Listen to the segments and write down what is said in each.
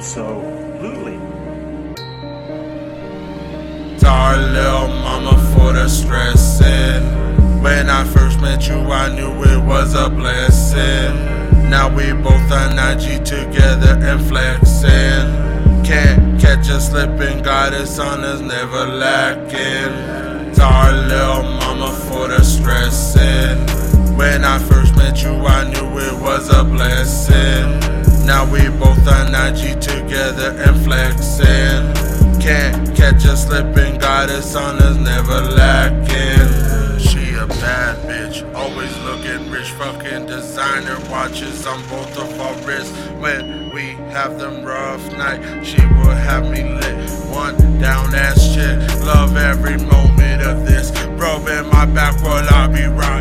Absolutely. Sorry, little mama, for the stressing. When I first met you, I knew it was a blessing. Now we both on IG together and flexing. Can't catch us slipping, got us on us, never lacking. Sorry, little mama, for the stressing. IG together and flexing. Can't catch us slipping, got us on never lacking. She a bad bitch, always looking rich, fucking designer watches on both of our wrists. When we have them rough night, she will have me lit. One down ass chick, love every moment of this. Bro, in my back while I be riding,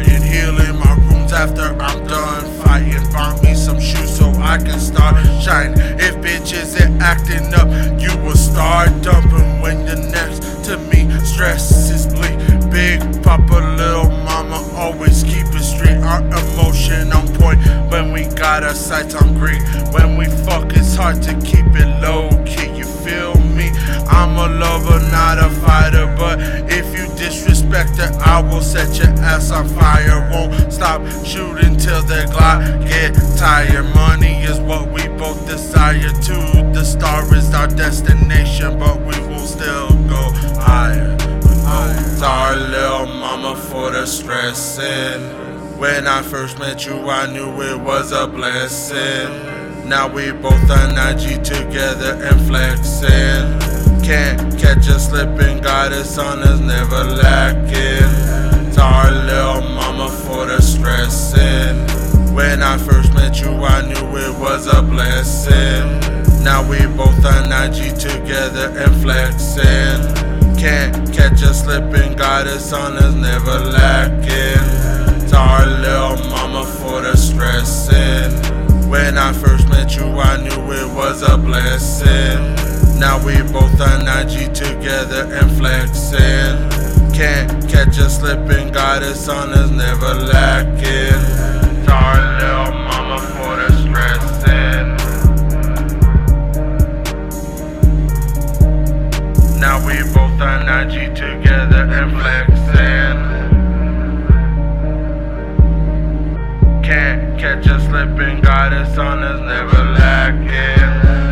bitches ain't acting up, you will start dumping when you're next to me. Stress is bleak. Big Papa, little mama, always keep it straight. Our emotion on point when we got our sights on green. When we fuck, it's hard to keep it low key. You feel me? I'm a lover, not a fighter. But if you disrespect her, I will set your ass on fire. Won't stop shooting till the Glock get tired. Money is what we both desire. To the star is our destination, but we will still go higher. Sorry, little mama, for the stressing. When I first met you, I knew it was a blessing. Now we both on IG together and flexing. Can't catch us slipping, got us on us, never lacking. Sorry, little mama, for Now we both on IG together and flexing. Can't catch us slipping, got us on us, never lacking. Sorry, little mama, for the stressing. When I first met you, I knew it was a blessing. Now we both on IG together and flexing. Can't catch us slipping, got us on us, never lacking. We both on IG together and flexing. Can't catch us slipping, got us on us, never lacking.